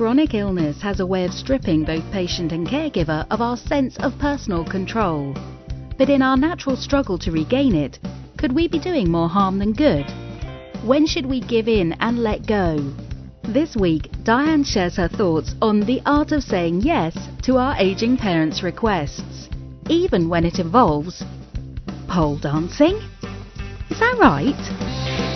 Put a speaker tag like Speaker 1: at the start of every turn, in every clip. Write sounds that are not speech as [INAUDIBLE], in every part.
Speaker 1: Chronic illness has a way of stripping both patient and caregiver of our sense of personal control. But in our natural struggle to regain it, could we be doing more harm than good? When should we give in and let go? This week, Diane shares her thoughts on the art of saying yes to our aging parents' requests, even when it involves pole dancing. Is that right?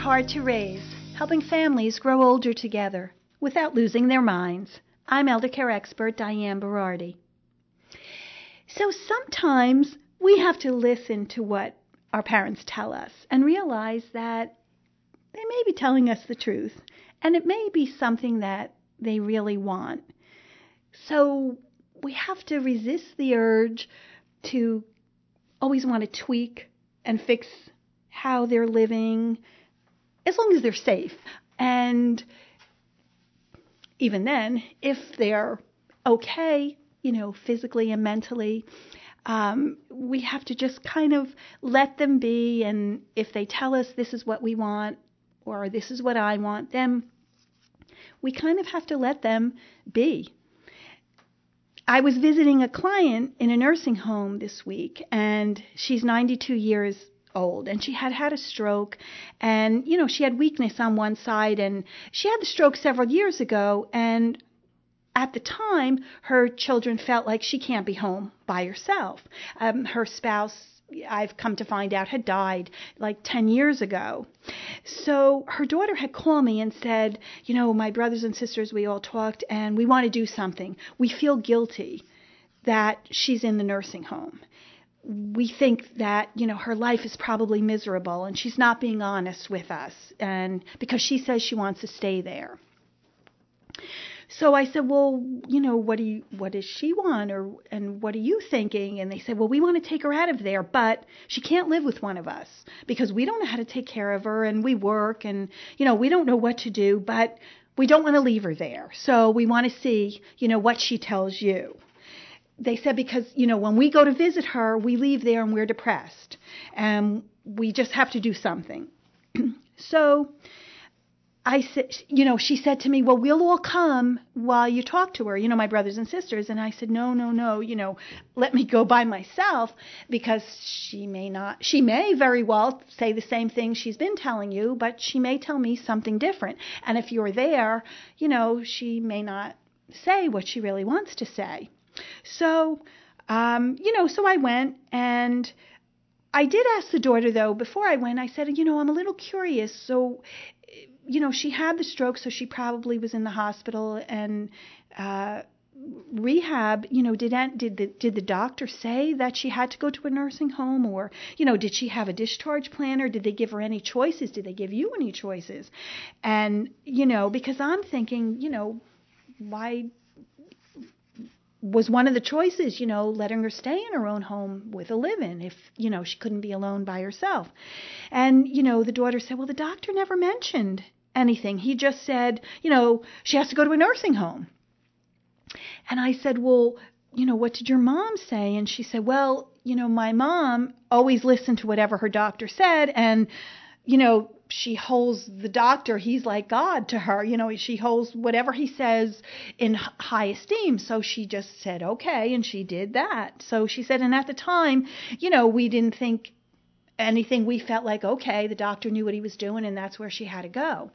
Speaker 2: Hard to Raise, helping families grow older together without losing their minds. I'm elder care expert Diane Berardi. So sometimes we have to listen to what our parents tell us and realize that they may be telling us the truth and it may be something that they really want. So we have to resist the urge to always want to tweak and fix how they're living, as long as they're safe. And even then, if they're okay, you know, physically and mentally, um, we have to just kind of let them be. And if they tell us this is what we want or this is what I want, then we kind of have to let them be. I was visiting a client in a nursing home this week, and she's 92 years old and she had had a stroke and you know she had weakness on one side and she had the stroke several years ago and at the time her children felt like she can't be home by herself um, her spouse I've come to find out had died like 10 years ago. So her daughter had called me and said, You know, my brothers and sisters, we all talked and we want to do something. We feel guilty that she's in the nursing home we think that you know her life is probably miserable and she's not being honest with us and because she says she wants to stay there so I said, "Well, you know, what do you what does she want or and what are you thinking?" And they said, "Well, we want to take her out of there, but she can't live with one of us because we don't know how to take care of her and we work and you know, we don't know what to do, but we don't want to leave her there. So we want to see, you know, what she tells you." They said because you know when we go to visit her we leave there and we're depressed. And we just have to do something. [CLEARS THROAT] So i said you know she said to me well we'll all come while you talk to her you know my brothers and sisters. And i said no no no you know let me go by myself because she may not she may very well say the same thing she's been telling you but she may tell me something different. And if you're there you know she may not say what she really wants to say so, um, you know, so I went and I did ask the daughter though before I went. I said, you know, I'm a little curious. So, you know, she had the stroke, so she probably was in the hospital and uh, rehab. You know, did did the did the doctor say that she had to go to a nursing home, or you know, did she have a discharge plan, or did they give her any choices? Did they give you any choices? And you know, because I'm thinking, you know, why was one of the choices, you know, letting her stay in her own home with a live-in if, you know, she couldn't be alone by herself. And, you know, the daughter said, well, the doctor never mentioned anything. He just said, you know, she has to go to a nursing home. And I said, well, you know, what did your mom say? And she said, well, you know, my mom always listened to whatever her doctor said and, you know, she holds the doctor he's like god to her you know she holds whatever he says in high esteem. So she just said okay and she did that. So she said and at the time you know we didn't think anything we felt like okay the doctor knew what he was doing and that's where she had to go.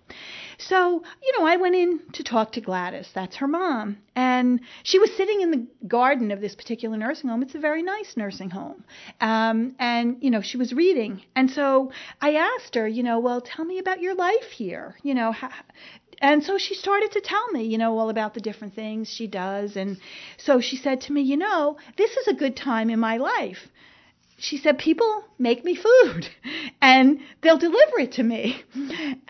Speaker 2: So you know i went in to talk to gladys. That's her mom. And she was sitting in the garden of this particular nursing home. It's a very nice nursing home. Um, and you know she was reading. And so i asked her you know well tell me about your life here. You know how, and so she started to tell me, you know, all about the different things she does. And so she said to me, you know, this is a good time in my life. She said, people make me food [LAUGHS] and they'll deliver it to me.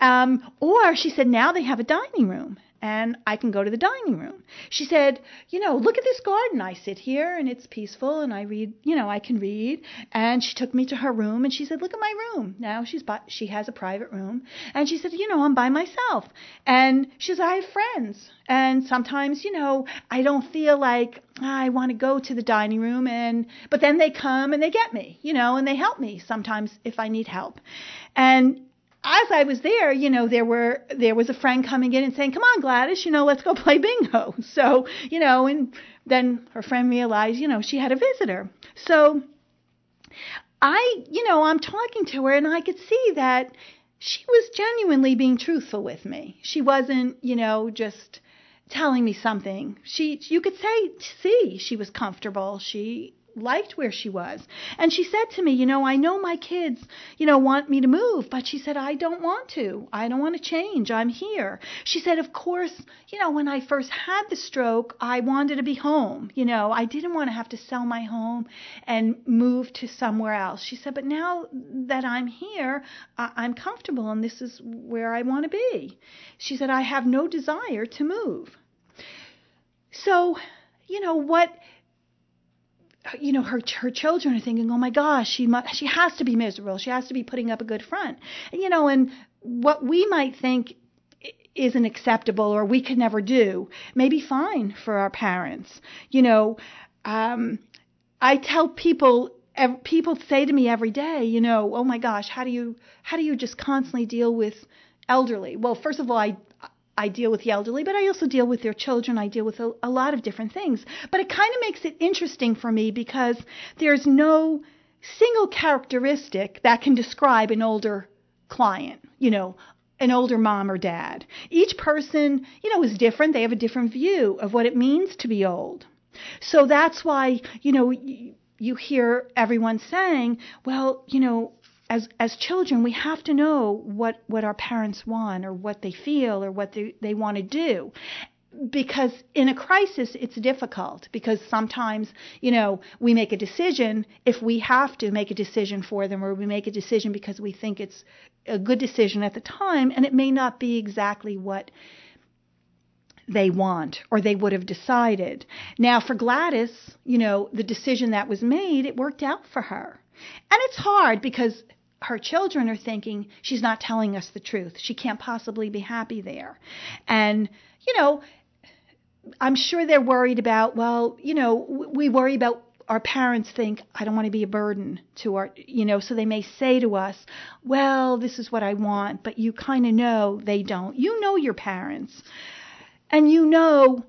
Speaker 2: Um, or she said, now they have a dining room and I can go to the dining room. She said, You know, look at this garden. I sit here and it's peaceful and I read, you know, I can read. And she took me to her room and she said, Look at my room. Now she's by, she has a private room. And she said, You know, I'm by myself. And she says, I have friends. And sometimes, you know, I don't feel like I want to go to the dining room and but then they come and they get me, you know, and they help me sometimes if I need help. And as I was there, you know, there were there was a friend coming in and saying, "Come on, Gladys, you know, let's go [LAUGHS] play bingo." So, you know, and then her friend realized, you know, she had a visitor. So, I, you know, I'm talking to her and I could see that she was genuinely being truthful with me. She wasn't, you know, just telling me something. She you could say see she was comfortable. She liked where she was. And she said to me, You know, I know my kids, you know, want me to move, but she said, I don't want to. I don't want to change. I'm here. She said, Of course, you know, when I first had the stroke, I wanted to be home. You know, I didn't want to have to sell my home and move to somewhere else. She said, But now that I'm here, I'm comfortable and this is where I want to be. She said, I have no desire to move. So, you know, what you know her her children are thinking oh my gosh she must, she has to be miserable. She has to be putting up a good front. And, you know and what we might think isn't acceptable or we could never do may be fine for our parents. You know um i tell people people say to me every day you know oh my gosh how do you how do you just constantly deal with elderly? Well first of all i I deal with the elderly, but I also deal with their children. I deal with a, a lot of different things. But it kind of makes it interesting for me because there's no single characteristic that can describe an older client, you know, an older mom or dad. Each person, you know, is different. They have a different view of what it means to be old. So that's why, you know, you hear everyone saying, well, you know, as as children we have to know what what our parents want or what they feel or what they, they want to do. Because in a crisis it's difficult because sometimes you know we make a decision. If we have to make a decision for them or we make a decision because we think it's a good decision at the time and it may not be exactly what they want or they would have decided. Now for Gladys you know the decision that was made it worked out for her. And it's hard because her children are thinking she's not telling us the truth. She can't possibly be happy there. And, you know, I'm sure they're worried about, well, you know, we worry about our parents think I don't want to be a burden to our, you know, so they may say to us, well, this is what I want, but you kind of know they don't. You know your parents. And you know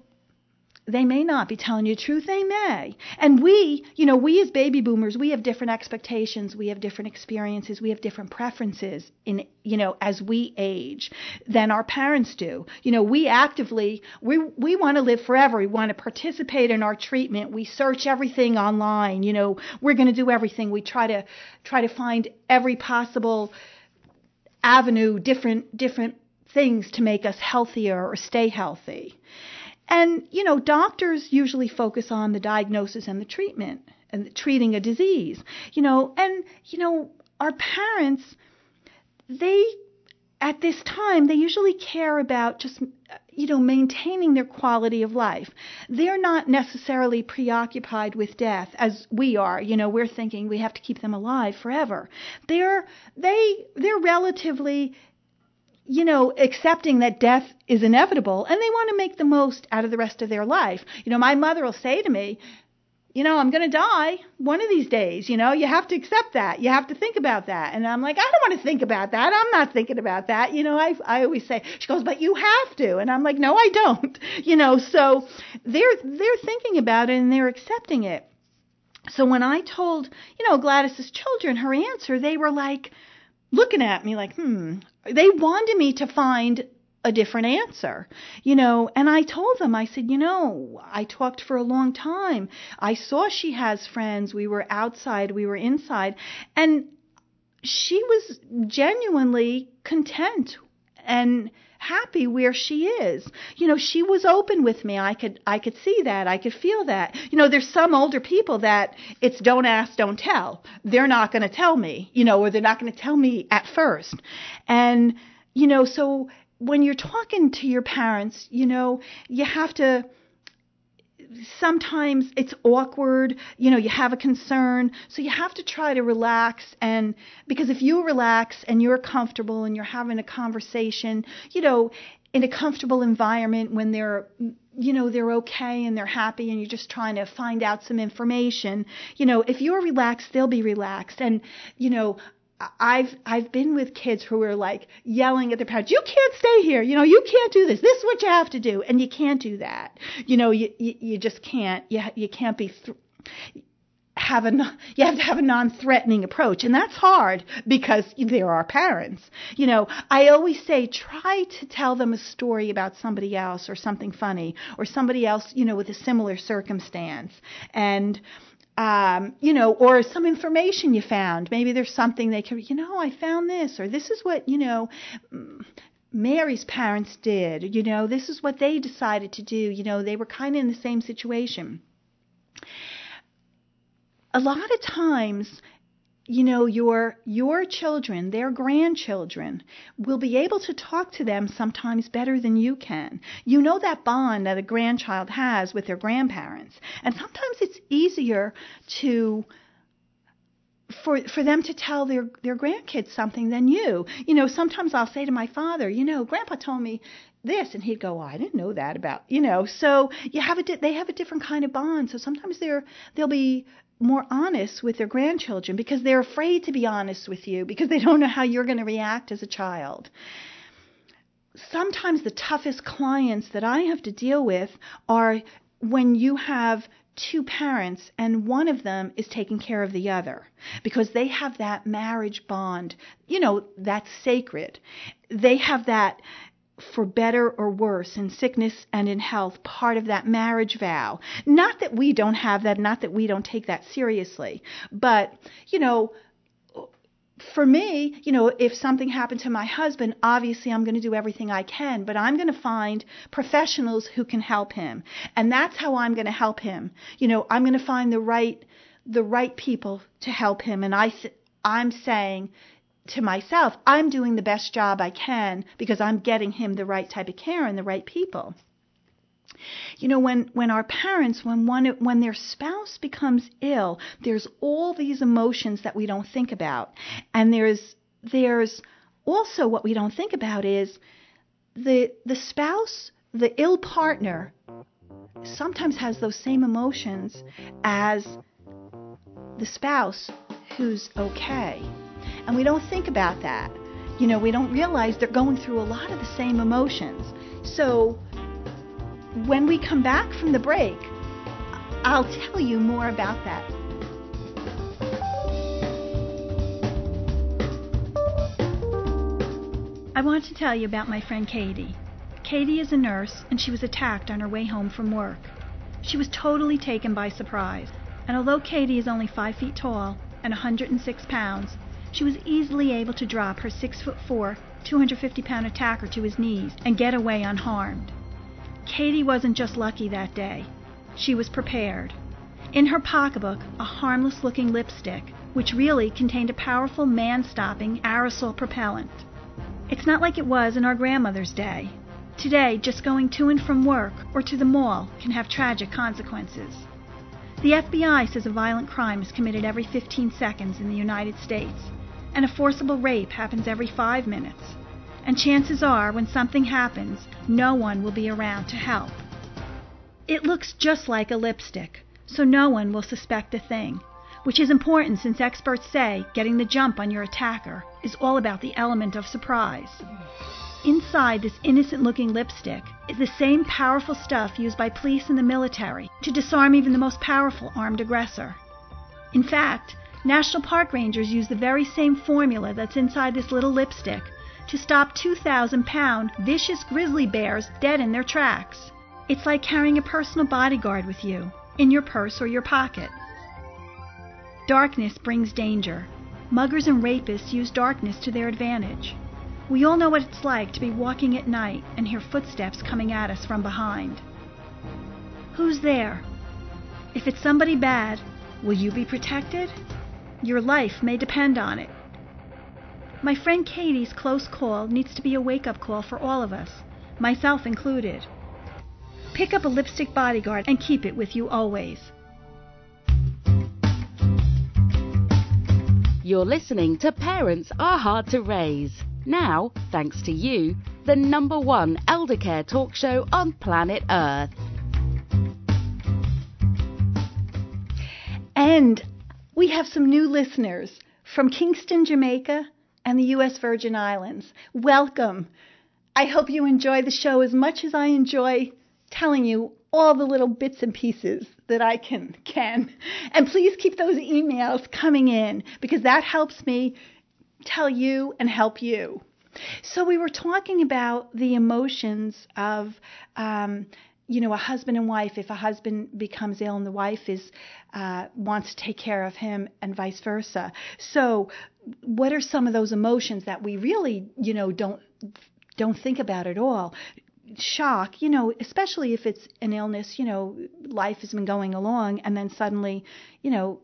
Speaker 2: they may not be telling you the truth. They may. And we, you know, we as baby boomers, we have different expectations. We have different experiences. We have different preferences in, you know, as we age than our parents do. You know, we actively, we, we want to live forever. We want to participate in our treatment. We search everything online. You know, we're going to do everything. We try to, try to find every possible avenue, different, different things to make us healthier or stay healthy. And, you know, doctors usually focus on the diagnosis and the treatment and treating a disease, you know, and, you know, our parents, they, at this time, they usually care about just, you know, maintaining their quality of life. They're not necessarily preoccupied with death as we are. You know, we're thinking we have to keep them alive forever. They're, they, they're relatively you know, accepting that death is inevitable and they want to make the most out of the rest of their life. You know, my mother will say to me, you know, I'm going to die one of these days. You know, you have to accept that. You have to think about that. And I'm like, I don't want to think about that. I'm not thinking about that. You know, I, I always say, she goes, but you have to. And I'm like, no, I don't. [LAUGHS] You know, so they're, they're thinking about it and they're accepting it. So when I told, you know, Gladys's children her answer, they were like, looking at me like, hmm. They wanted me to find a different answer, you know. And I told them, I said, you know, I talked for a long time. I saw she has friends. We were outside, we were inside, and she was genuinely content and happy where she is. You know, she was open with me. I could I could see that. I could feel that. You know, there's some older people that it's don't ask, don't tell. They're not going to tell me, you know, or they're not going to tell me at first. And you know, so when you're talking to your parents, you know, you have to sometimes it's awkward, you know, you have a concern, so you have to try to relax and because if you relax and you're comfortable and you're having a conversation, you know, in a comfortable environment when they're you know they're okay and they're happy and you're just trying to find out some information you know if you're relaxed they'll be relaxed. And you know I've I've been with kids who are like yelling at their parents, "You can't stay here. You know, you can't do this. This is what you have to do." And you can't do that. You know, you you, you just can't. You you can't be th- have a you have to have a non-threatening approach and that's hard because there are parents you know i always say try to tell them a story about somebody else or something funny or somebody else you know with a similar circumstance and um, you know, or some information you found. Maybe there's something they can, you know, I found this, or this is what, you know, Mary's parents did. You know, this is what they decided to do. You know, they were kind of in the same situation. A lot of times, you know your your children their grandchildren will be able to talk to them sometimes better than you can. You know that bond that a grandchild has with their grandparents. And sometimes it's easier to for for them to tell their their grandkids something than you. You know sometimes i'll say to my father you know grandpa told me this and he'd go i didn't know that about you know. So you have a di- they have a different kind of bond. So sometimes they're they'll be more honest with their grandchildren because they're afraid to be honest with you because they don't know how you're going to react as a child. Sometimes the toughest clients that I have to deal with are when you have two parents and one of them is taking care of the other because they have that marriage bond. You know, that's sacred. They have that for better or worse, in sickness and in health, part of that marriage vow. Not that we don't have that, not that we don't take that seriously, but, you know, for me, you know, if something happened to my husband, obviously I'm going to do everything I can, but I'm going to find professionals who can help him. And that's how I'm going to help him. You know, I'm going to find the right the right people to help him and I I'm saying to myself, I'm doing the best job I can because I'm getting him the right type of care and the right people. You know, when, when our parents, when one, when their spouse becomes ill, there's all these emotions that we don't think about. And there's, there's also what we don't think about is the, the spouse, the ill partner, sometimes has those same emotions as the spouse who's okay. And we don't think about that. You know, we don't realize they're going through a lot of the same emotions. So when we come back from the break, I'll tell you more about that. I want to tell you about my friend Katie. Katie is a nurse and she was attacked on her way home from work. She was totally taken by surprise, and although Katie is only 5 feet tall and 106 pounds, she was easily able to drop her 6 foot 4, 250 pound attacker to his knees and get away unharmed. Katie wasn't just lucky that day. She was prepared. In her pocketbook, a harmless looking lipstick, which really contained a powerful man stopping aerosol propellant. It's not like it was in our grandmother's day. Today, just going to and from work or to the mall can have tragic consequences. The FBI says a violent crime is committed every 15 seconds in the United States, and a forcible rape happens every five minutes. And chances are, when something happens, no one will be around to help. It looks just like a lipstick, so no one will suspect a thing, which is important since experts say getting the jump on your attacker is all about the element of surprise. Inside this innocent looking lipstick is the same powerful stuff used by police and the military to disarm even the most powerful armed aggressor. In fact, National Park Rangers use the very same formula that's inside this little lipstick to stop 2,000 pound vicious grizzly bears dead in their tracks. It's like carrying a personal bodyguard with you, in your purse or your pocket. Darkness brings danger. Muggers and rapists use darkness to their advantage. We all know what it's like to be walking at night and hear footsteps coming at us from behind. Who's there? If it's somebody bad, will you be protected? Your life may depend on it. My friend Katie's close call needs to be a wake up call for all of us, myself included. Pick up a lipstick bodyguard and keep it with you always.
Speaker 1: You're listening to Parents Are Hard to Raise. Now, thanks to you, the number one elder care talk show on planet Earth.
Speaker 2: And we have some new listeners from Kingston, Jamaica, and the U.S. Virgin Islands. Welcome. I hope you enjoy the show as much as I enjoy telling you all the little bits and pieces that I can can. And please keep those emails coming in because that helps me tell you and help you. So we were talking about the emotions of um, you know, a husband and wife, if a husband becomes ill and the wife is uh, wants to take care of him, and vice versa. So, what are some of those emotions that we really, you know, don't don't think about at all? Shock, you know, especially if it's an illness, you know, life has been going along, and then suddenly, you know,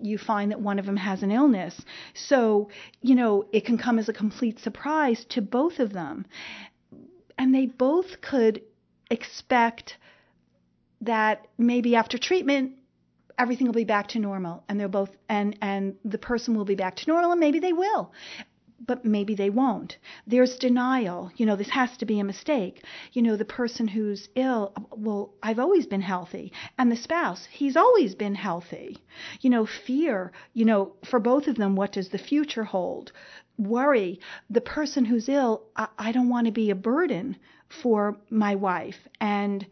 Speaker 2: you find that one of them has an illness. So, you know, it can come as a complete surprise to both of them. And they both could expect that maybe after treatment everything will be back to normal and they're both and and the person will be back to normal and maybe they will but maybe they won't. There's denial. You know this has to be a mistake. You know the person who's ill well i've always been healthy and the spouse he's always been healthy. You know fear you know for both of them what does the future hold worry the person who's ill i, I don't want to be a burden for my wife. And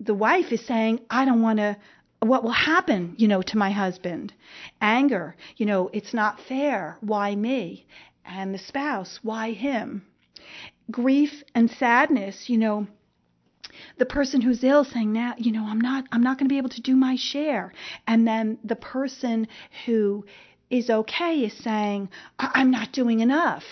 Speaker 2: the wife is saying, I don't want to, what will happen, you know, to my husband? Anger, you know, it's not fair. Why me? And the spouse, why him? Grief and sadness, you know, the person who's ill saying now you know i'm not i'm not going to be able to do my share and then the person who is okay is saying i'm not doing enough.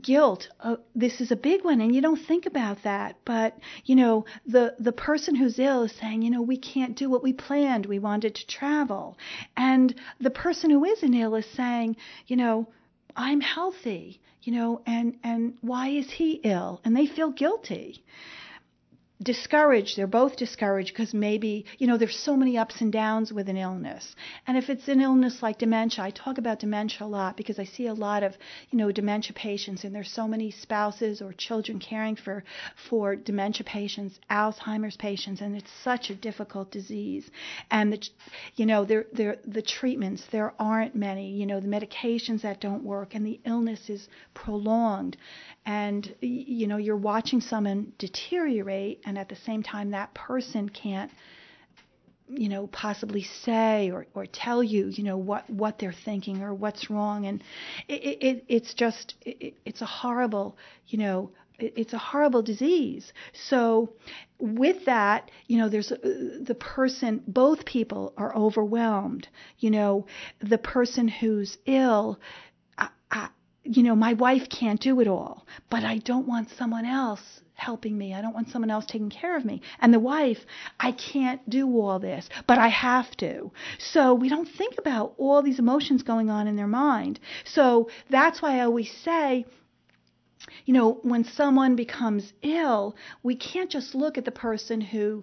Speaker 2: Guilt uh, this is a big one and you don't think about that but you know the the person who's ill is saying you know we can't do what we planned. We wanted to travel. And the person who isn't ill is saying you know i'm healthy you know and and why is he ill? And they feel guilty discouraged. They're both discouraged because maybe, you know, there's so many ups and downs with an illness. And if it's an illness like dementia, I talk about dementia a lot because I see a lot of, you know, dementia patients and there's so many spouses or children caring for for dementia patients, Alzheimer's patients, and it's such a difficult disease. And the you know, there there the treatments, there aren't many, you know, the medications that don't work and the illness is prolonged and you know, you're watching someone deteriorate and at the same time that person can't you know possibly say or, or tell you you know what what they're thinking or what's wrong. And it, it it's just it, it's a horrible you know it's a horrible disease. So with that you know there's uh, the person both people are overwhelmed. You know the person who's ill you know my wife can't do it all but i don't want someone else helping me. I don't want someone else taking care of me. And the wife, I can't do all this, but I have to. So we don't think about all these emotions going on in their mind. So that's why I always say, you know, when someone becomes ill, we can't just look at the person who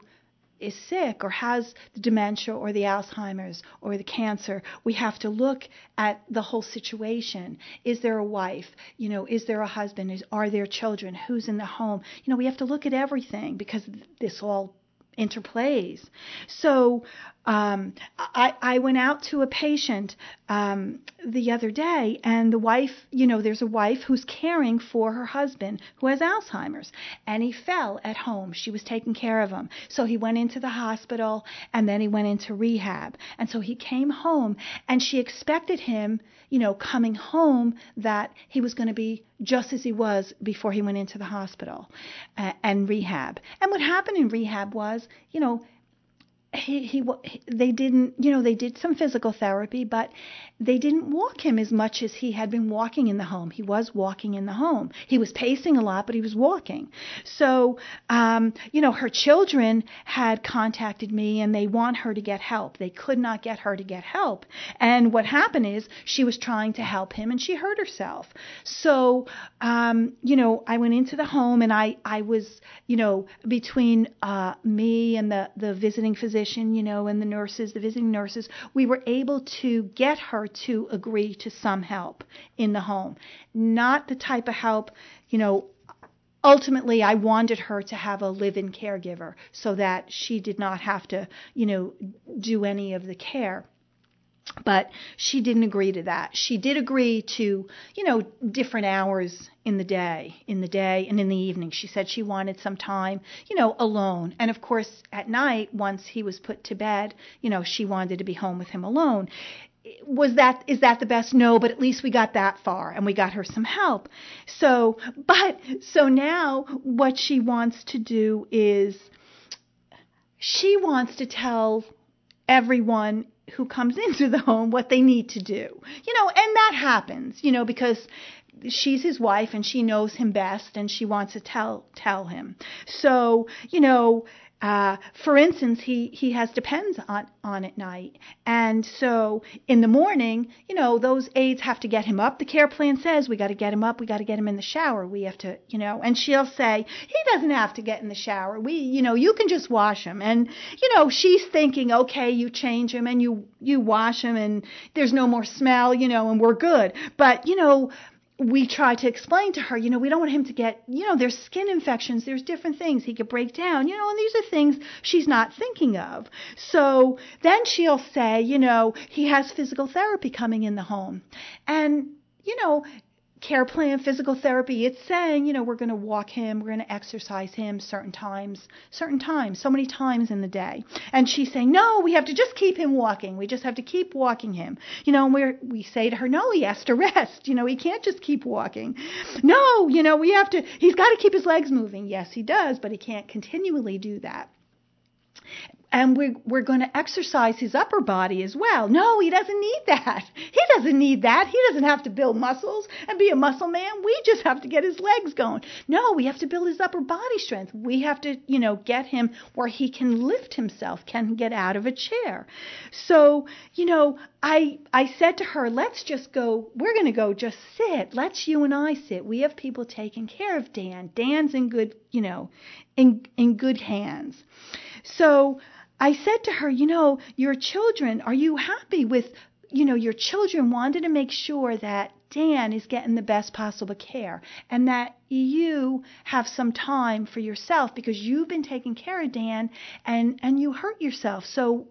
Speaker 2: is sick or has the dementia or the Alzheimer's or the cancer, we have to look at the whole situation. Is there a wife? You know, is there a husband? Is, are there children? Who's in the home? You know, we have to look at everything because this all interplays. So um, I, I went out to a patient um, the other day, and the wife, you know, there's a wife who's caring for her husband who has Alzheimer's, and he fell at home. She was taking care of him. So he went into the hospital, and then he went into rehab. And so he came home, and she expected him, you know, coming home that he was going to be just as he was before he went into the hospital uh, and rehab. And what happened in rehab was, you know, he, he they didn't you know they did some physical therapy but they didn't walk him as much as he had been walking in the home. He was walking in the home. He was pacing a lot but he was walking. So um you know her children had contacted me and they want her to get help. They could not get her to get help. And what happened is she was trying to help him and she hurt herself. So um you know I went into the home and I I was you know between uh me and the the visiting physician physician, you know, and the nurses, the visiting nurses, we were able to get her to agree to some help in the home. Not the type of help, you know, ultimately I wanted her to have a live-in caregiver so that she did not have to, you know, do any of the care but she didn't agree to that. She did agree to, you know, different hours in the day, in the day and in the evening. She said she wanted some time, you know, alone. And of course, at night, once he was put to bed, you know, she wanted to be home with him alone. Was that is that the best? No, but at least we got that far and we got her some help. So, but so now what she wants to do is she wants to tell everyone who comes [LAUGHS] into the home what they need to do. You know, and that happens, you know, because she's his wife and she knows him best and she wants to tell tell him. So, you know, uh, for instance, he, he has depends on, on at night. And so in the morning, you know, those aides have to get him up. The care plan says we got to get him up. We got to get him in the shower. We have to, you know, and she'll say, he doesn't have to get in the shower. We, you know, you can just wash him. And, you know, she's thinking, okay, you change him and you, you wash him and there's no more smell, you know, and we're good. But, you know, we try to explain to her, you know, we don't want him to get, you know, there's skin infections, there's different things he could break down, you know, and these are things she's not thinking of. So then she'll say, you know, he has physical therapy coming in the home. And, you know, care plan, physical therapy, it's saying, you know, we're going to walk him, we're going to exercise him certain times, certain times, so many times in the day. And she's saying, no, we have to just keep him walking. We just have to keep walking him. You know, and we we say to her, no, he has to [LAUGHS] rest. You know, he can't just keep walking. No, you know, we have to, he's got to keep his legs moving. Yes, he does, but he can't continually do that and we're, we're going to exercise his upper body as well. No, he doesn't need that. [LAUGHS] He doesn't need that. He doesn't have to build muscles and be a muscle man. We just have to get his legs going. No, we have to build his upper body strength. We have to, you know, get him where he can lift himself, can get out of a chair. So, you know, I I said to her, let's just go. We're going to go just sit. Let's you and I sit. We have people taking care of Dan. Dan's in good, you know, in in good hands. So I said to her, you know, your children, are you happy with, you know, your children wanted to make sure that Dan is getting the best possible care and that you have some time for yourself because you've been taking care of Dan and and you hurt yourself. So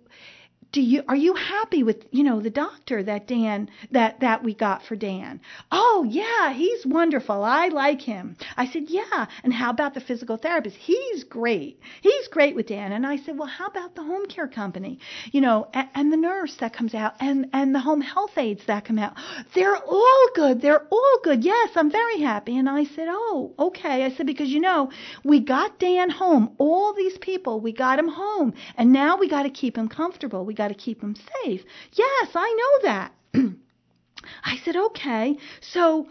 Speaker 2: do you are you happy with you know the doctor that Dan that that we got for Dan? Oh yeah, he's wonderful. I like him. I said yeah. And how about the physical therapist? He's great. He's great with Dan. And I said well, how about the home care company? You know, and, and the nurse that comes out and and the home health aides that come out. They're all good. They're all good. Yes, I'm very happy. And I said oh okay. I said because you know we got Dan home. All these people we got him home, and now we got to keep him comfortable. We got to keep them safe. Yes, I know that. [CLEARS THROAT] I said, okay. So,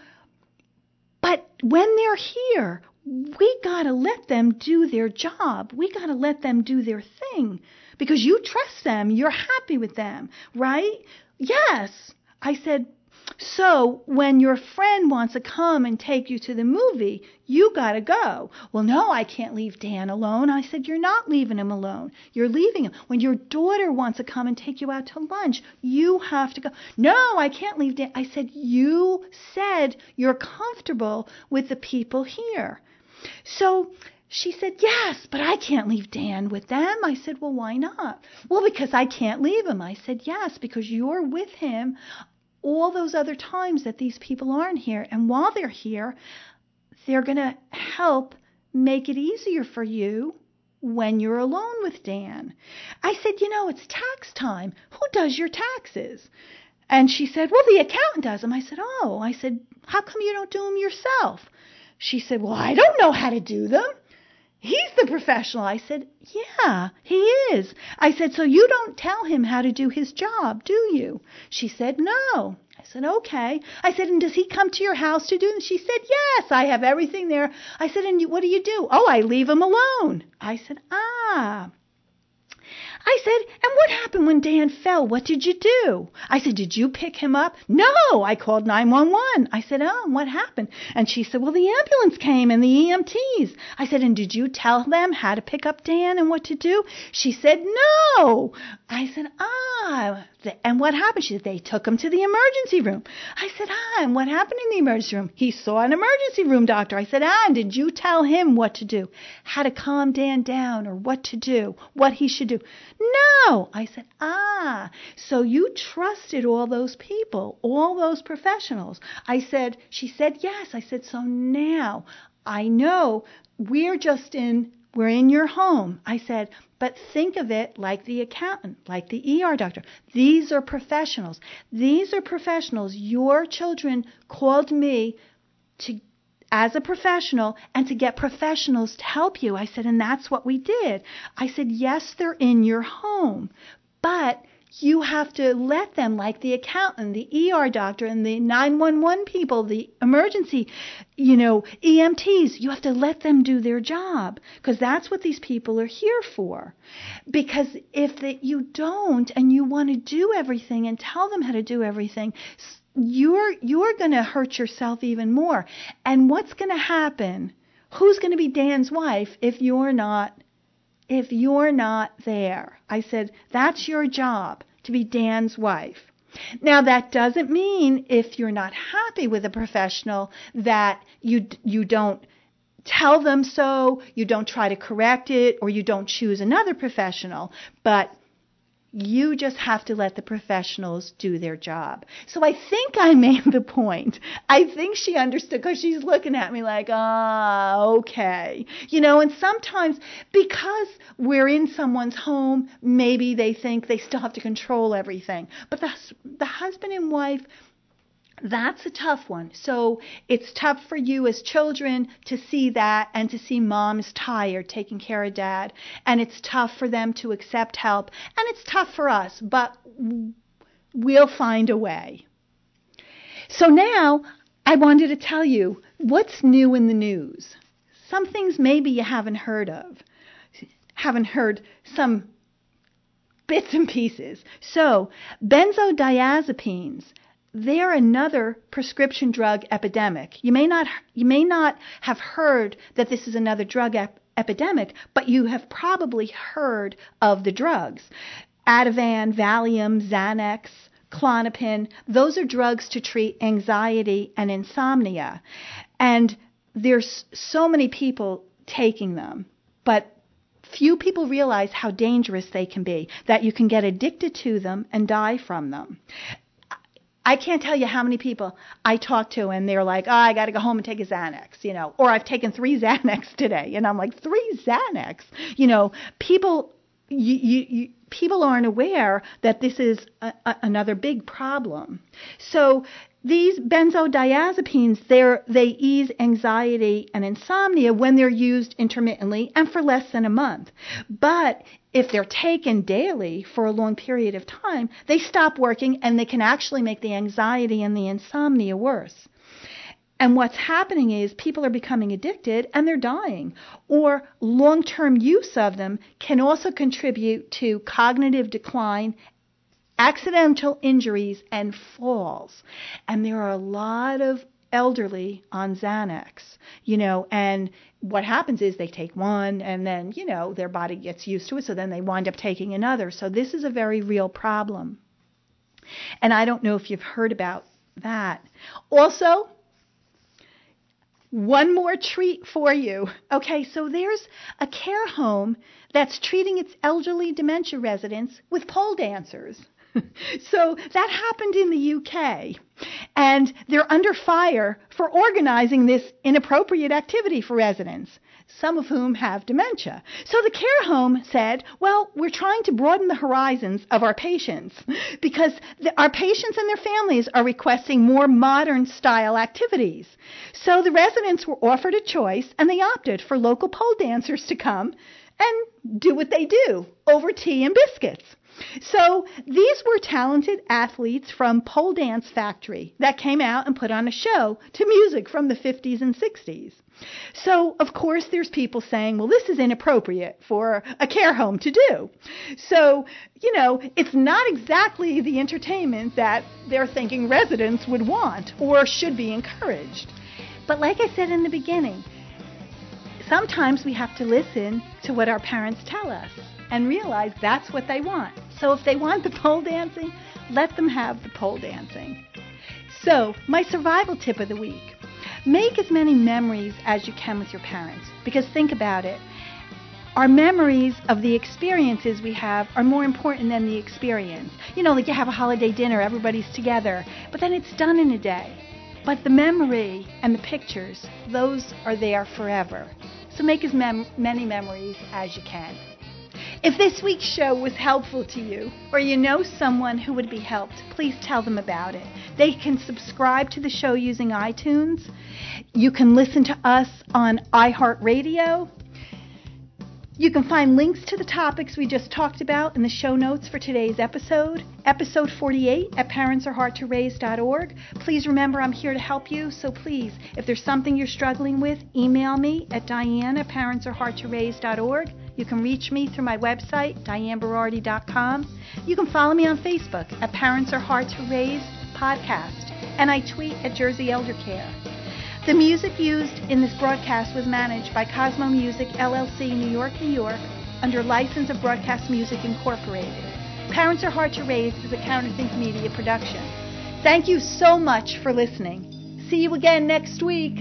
Speaker 2: but when they're here, we got to let them do their job. We got to let them do their thing because you trust them. You're happy with them, right? Yes. I said, so when your friend wants to come and take you to the movie, you got to go. Well, no, I can't leave Dan alone. I said, You're not leaving him alone. You're leaving him. When your daughter wants to come and take you out to lunch, you have to go. No, I can't leave Dan. I said, You said you're comfortable with the people here. So she said, Yes, but I can't leave Dan with them. I said, Well, why not? Well, because I can't leave him. I said, Yes, because you're with him all those other times that these people aren't here. And while they're here, they're going to help make it easier for you when you're alone with Dan. I said, You know, it's tax time. Who does your taxes? And she said, Well, the accountant does them. I said, Oh. I said, How come you don't do them yourself? She said, Well, I don't know how to do them. He's the professional. I said, Yeah, he is. I said, So you don't tell him how to do his job, do you? She said, No. I said, Okay. I said, And does he come to your house to do it? She said, Yes, I have everything there. I said, And what do you do? Oh, I leave him alone. I said, Ah. I said, and what happened when Dan fell? What did you do? I said, did you pick him up? No, I called 911. I said, oh, what happened? And she said, well, the ambulance came and the EMTs. I said, and did you tell them how to pick up Dan and what to do? She said, no. I said, ah, and what happened? She said, they took him to the emergency room. I said, ah, and what happened in the emergency room? He saw an emergency room doctor. I said, ah, and did you tell him what to do? How to calm Dan down or what to do, what he should do? No. I said, ah, so you trusted all those people, all those professionals. I said, she said, yes. I said, so now I know we're just in we're in your home. I said, but think of it like the accountant, like the ER doctor. These are professionals. These are professionals. Your children called me to as a professional and to get professionals to help you. I said, and that's what we did. I said, yes, they're in your home, but you have to let them, like the accountant, the ER doctor, and the 911 people, the emergency, you know, EMTs, you have to let them do their job because that's what these people are here for. Because if the, you don't and you want to do everything and tell them how to do everything, you're you're going to hurt yourself even more. And what's going to happen? Who's going to be Dan's wife if you're not if you're not there. I said, that's your job to be Dan's wife. Now that doesn't mean if you're not happy with a professional that you you don't tell them so, you don't try to correct it or you don't choose another professional, but you just have to let the professionals do their job. So I think I [LAUGHS] made the point. I think she understood because she's looking at me like, ah, okay. You know, and sometimes because we're in someone's home, maybe they think they still have to control everything. But the, the husband and wife that's a tough one. So it's tough for you as children to see that and to see mom is tired taking care of dad. And it's tough for them to accept help. And it's tough for us, but we'll find a way. So now I wanted to tell you what's new in the news. Some things maybe you haven't heard of, haven't heard some bits and pieces. So, benzodiazepines they're another prescription drug epidemic. You may not you may not have heard that this is another drug ep- epidemic, but you have probably heard of the drugs. Ativan, Valium, Xanax, Klonopin, those are drugs to treat anxiety and insomnia. And there's so many people taking them, but few people realize how dangerous they can be, that you can get addicted to them and die from them. I can't tell you how many people I talk to and they're like, oh, I got to go home and take a Xanax, you know, or I've taken three [LAUGHS] Xanax today. And I'm like, three Xanax? You know, people, you, you, you people aren't aware that this is a, a, another big problem. So these benzodiazepines, they ease anxiety and insomnia when they're used intermittently and for less than a month. But if they're taken daily for a long period of time, they stop working and they can actually make the anxiety and the insomnia worse. And what's happening is people are becoming addicted and they're dying. Or long term use of them can also contribute to cognitive decline accidental injuries and falls. And there are a lot of elderly on Xanax, you know, and what happens is they take one and then, you know, their body gets used to it, so then they wind up taking another. So this is a very real problem. And I don't know if you've heard about that. Also, one more treat for you. Okay, so there's a care home that's treating its elderly dementia residents with pole dancers. [LAUGHS] so that happened in the UK. And they're under fire for organizing this inappropriate activity for residents. some of whom have dementia. So the care home said, well, we're trying to broaden the horizons of our patients because the, our patients and their families are requesting more modern style activities. So the residents were offered a choice and they opted for local pole dancers to come and do what they do over tea and biscuits. So these were talented athletes from Pole Dance Factory that came out and put on a show to music from the 50s and 60s. So, of course, there's people saying, well, this is inappropriate for a care home to do. So, you know, it's not exactly the entertainment that they're thinking residents would want or should be encouraged. But like I said in the beginning, sometimes we have to listen to what our parents tell us and realize that's what they want. So if they want the pole dancing, let them have the pole dancing. So, my survival tip of the week make as many memories as you can with your parents. Because think about it our memories of the experiences we have are more important than the experience. You know, like you have a holiday dinner, everybody's together, but then it's done in a day. But the memory and the pictures, those are there forever. So make as mem- many memories as you can. If this week's show was helpful to you, or you know someone who would be helped, please tell them about it. They can subscribe to the show using iTunes. You can listen to us on iHeartRadio. You can find links to the topics we just talked about in the show notes for today's episode, episode 48 at parentsarehardtoraise.org. Please remember I'm here to help you, so please, if there's something you're struggling with, email me at diane at parentsarehardtoraise.org. You can reach me through my website, dianeberardi.com. You can follow me on Facebook at Parents Are Hard to Raise Podcast, and I tweet at Jersey Elder Care. The music used in this broadcast was managed by Cosmo Music LLC, New York, New York, under license of Broadcast Music Incorporated. Parents Are Hard to Raise is a Counterthink Media production. Thank you so much for listening. See you again next week.